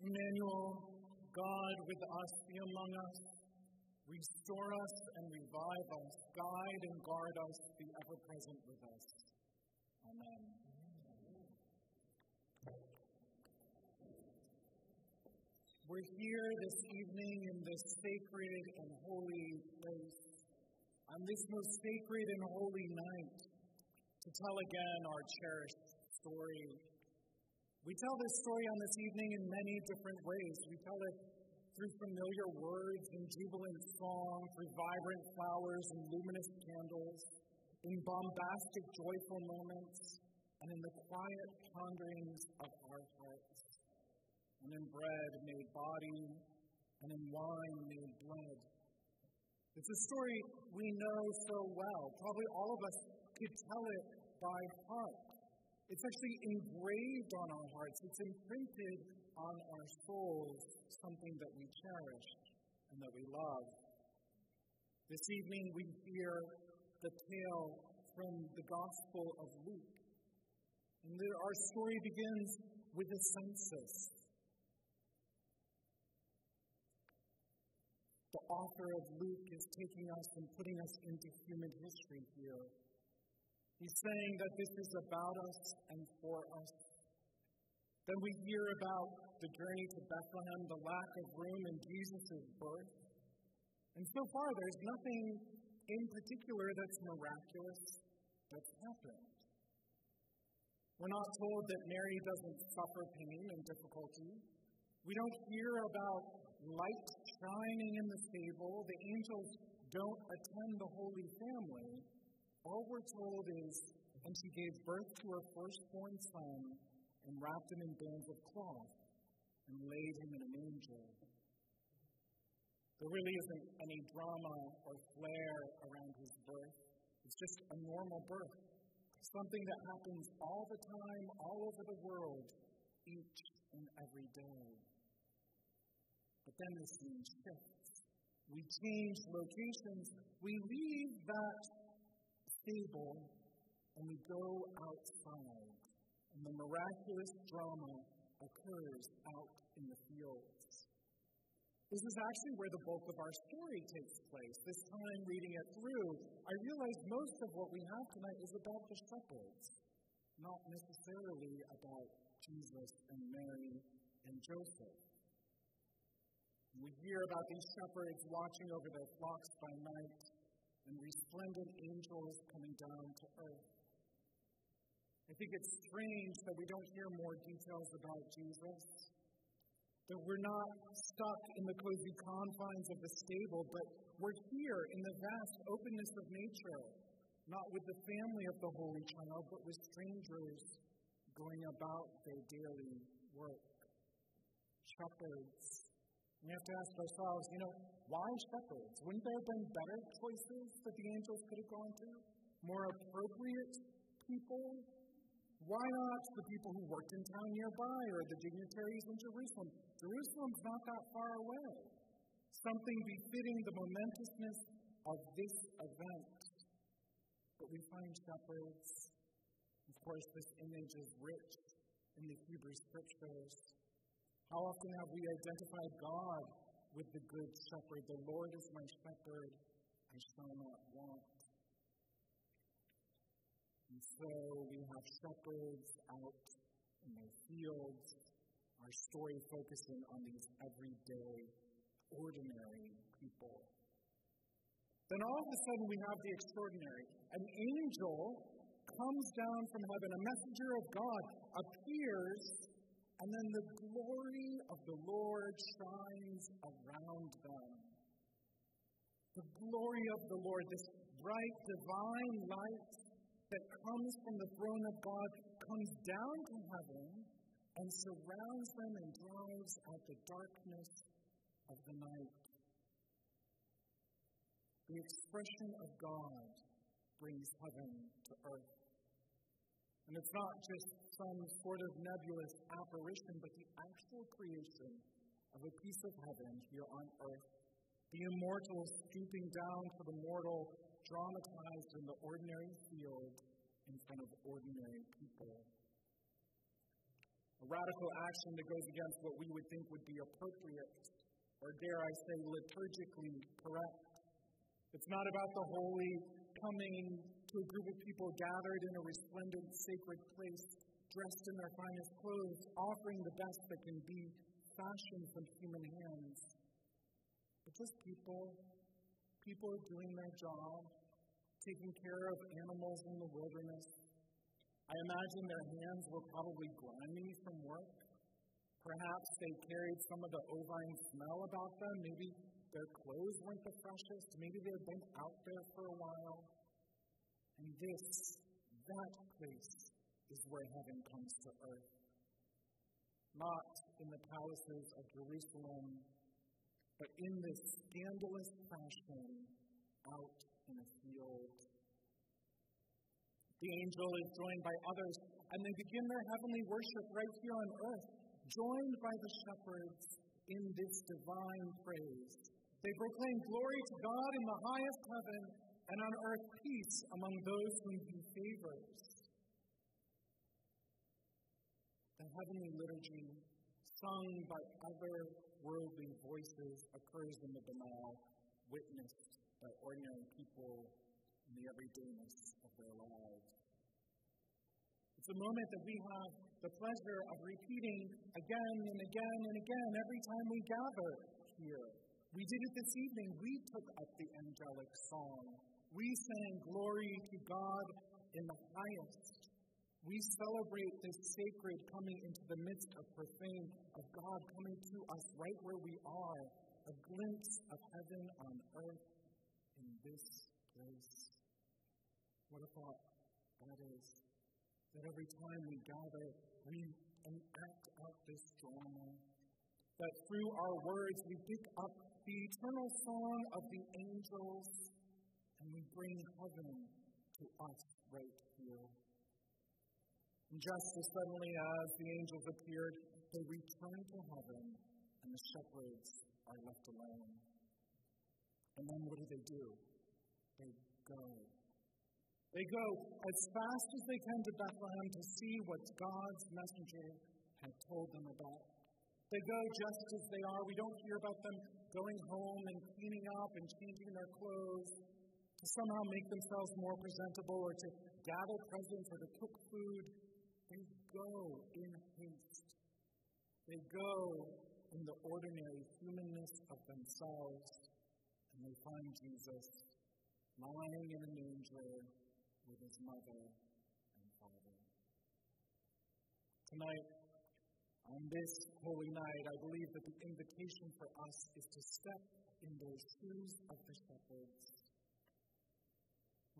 Emmanuel, God with us, be among us. Restore us and revive us. Guide and guard us. Be ever present with us. Amen. We're here this evening in this sacred and holy place, on this most sacred and holy night, to tell again our cherished story we tell this story on this evening in many different ways. We tell it through familiar words and jubilant song, through vibrant flowers and luminous candles, in bombastic, joyful moments, and in the quiet ponderings of our hearts, and in bread made body, and in wine made blood. It's a story we know so well. Probably all of us could tell it by heart. It's actually engraved on our hearts, it's imprinted on our souls, something that we cherish and that we love. This evening we hear the tale from the Gospel of Luke. And our story begins with a census. The author of Luke is taking us and putting us into human history here. He's saying that this is about us and for us. Then we hear about the journey to Bethlehem, the lack of room in Jesus' birth. And so far, there's nothing in particular that's miraculous that's happened. We're not told that Mary doesn't suffer pain and difficulty. We don't hear about light shining in the stable. The angels don't attend the Holy Family. All we're told is, and she gave birth to her firstborn son and wrapped him in bands of cloth and laid him in a manger. There really isn't any drama or flair around his birth. It's just a normal birth, something that happens all the time, all over the world, each and every day. But then the scene shifts. We change locations. We leave that stable and we go outside, and the miraculous drama occurs out in the fields. This is actually where the bulk of our story takes place. This time reading it through, I realize most of what we have tonight is about the shepherds, not necessarily about Jesus and Mary and Joseph. We hear about these shepherds watching over their flocks by night and resplendent angels coming down to earth. I think it's strange that we don't hear more details about Jesus, that we're not stuck in the cozy confines of the stable, but we're here in the vast openness of nature, not with the family of the Holy Child, but with strangers going about their daily work. Shepherds we have to ask ourselves, you know, why shepherds? Wouldn't there have been better choices that the angels could have gone to? More appropriate people? Why not the people who worked in town nearby or the dignitaries in Jerusalem? Jerusalem's not that far away. Something befitting the momentousness of this event. But we find shepherds. Of course, this image is rich in the Hebrew scriptures. How often have we identified God with the Good Shepherd? The Lord is my shepherd, I shall not want. And so we have shepherds out in their fields, our story focusing on these everyday, ordinary people. Then all of a sudden we have the extraordinary. An angel comes down from heaven, a messenger of God appears and then the glory of the Lord shines around them. The glory of the Lord, this bright divine light that comes from the throne of God, comes down to heaven and surrounds them and drives out the darkness of the night. The expression of God brings heaven to earth. And it's not just some sort of nebulous apparition, but the actual creation of a piece of heaven here on earth. The immortal stooping down to the mortal, dramatized in the ordinary field in front of ordinary people. a radical action that goes against what we would think would be appropriate, or dare I say, liturgically correct. It's not about the holy coming to a group of people gathered in a resplendent sacred place, dressed in their finest clothes, offering the best that can be fashioned from human hands. But just people, people doing their job, taking care of animals in the wilderness. I imagine their hands were probably grimy from work. Perhaps they carried some of the ovine smell about them. Maybe their clothes weren't the freshest. Maybe they had been out there for a while. And this, that place, is where heaven comes to earth. Not in the palaces of Jerusalem, but in this scandalous fashion out in a field. The angel is joined by others, and they begin their heavenly worship right here on earth, joined by the shepherds in this divine praise. They proclaim glory to God in the highest heaven, and on earth peace among those whom he favors. The heavenly liturgy, sung by other worldly voices, occurs in the banal, witnessed by ordinary people in the everydayness of their lives. It's a moment that we have the pleasure of repeating again and again and again every time we gather here. We did it this evening. We took up the angelic song. We sang glory to God in the highest. We celebrate this sacred coming into the midst of profane, of God coming to us right where we are, a glimpse of heaven on earth in this place. What a thought that is. That every time we gather, we enact out this drama. That through our words, we pick up the eternal song of the angels bring heaven to us right here. And just as suddenly as the angels appeared, they return to heaven and the shepherds are left alone. And then what do they do? They go. They go as fast as they can to Bethlehem to see what God's messenger had told them about. They go just as they are. We don't hear about them going home and cleaning up and changing their clothes to somehow make themselves more presentable or to gather presents or to cook food. They go in haste. They go in the ordinary humanness of themselves and they find Jesus lying in a manger with his mother and father. Tonight, on this holy night, I believe that the invitation for us is to step in those shoes of the shepherds.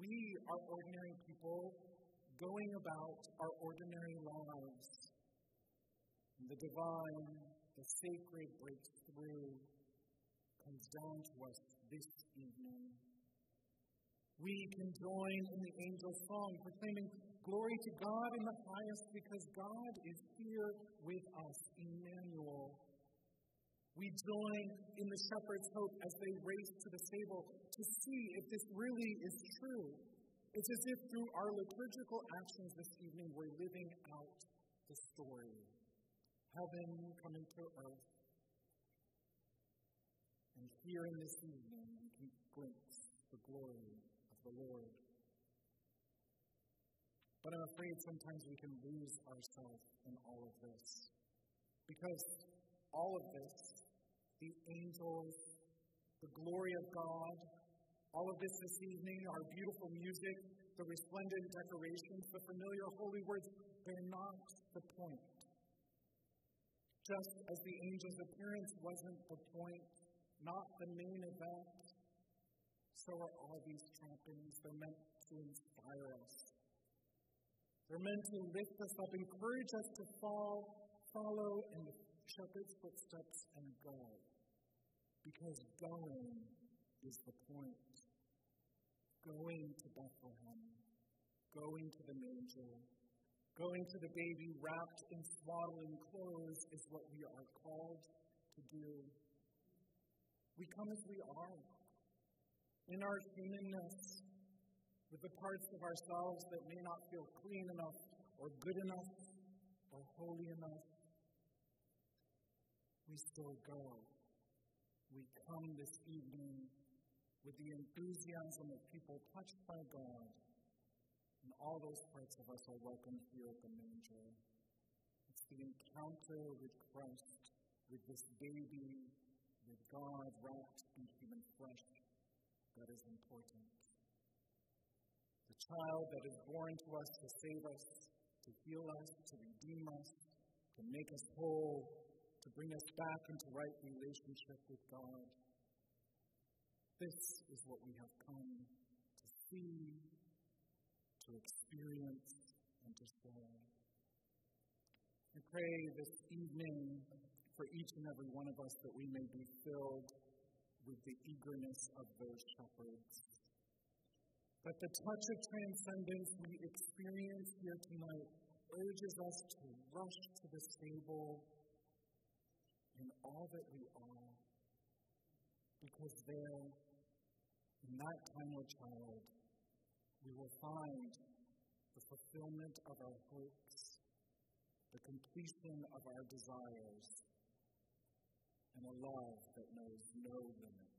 We are ordinary people going about our ordinary lives. And the divine, the sacred breaks through, comes down to us this evening. We can join in the angel's song, proclaiming glory to God in the highest because God is here with us, Emmanuel. We join in the shepherd's hope as they race to the stable to see if this really is true. It's as if through our liturgical actions this evening we're living out the story. Heaven coming to earth, and here in this evening, we can glimpse the glory of the Lord. But I'm afraid sometimes we can lose ourselves in all of this. Because all of this, the angels, the glory of God, all of this this evening, our beautiful music, the resplendent decorations, the familiar holy words, they're not the point. Just as the angel's appearance wasn't the point, not the main event. So are all these trappings. They're meant to inspire us. They're meant to lift us up, encourage us to fall, follow and shepherd's footsteps and go. Because going is the point. Going to Bethlehem, going to the manger, going to the baby wrapped in swaddling clothes is what we are called to do. We come as we are, in our humanness, with the parts of ourselves that may not feel clean enough or good enough, or holy enough, we still go. We come this evening with the enthusiasm of people touched by God, and all those parts of us are welcome here at the manger. It's the encounter with Christ, with this baby, with God wrapped in human flesh, that is important. The child that is born to us to save us, to heal us, to redeem us, to make us whole, to bring us back into right relationship with God. This is what we have come to see, to experience, and to share. I pray this evening for each and every one of us that we may be filled with the eagerness of those shepherds. That the touch of transcendence we experience here tonight urges us to rush to the stable in all that we are, because there in that tiny child, we will find the fulfillment of our hopes, the completion of our desires, and a love that knows no limit.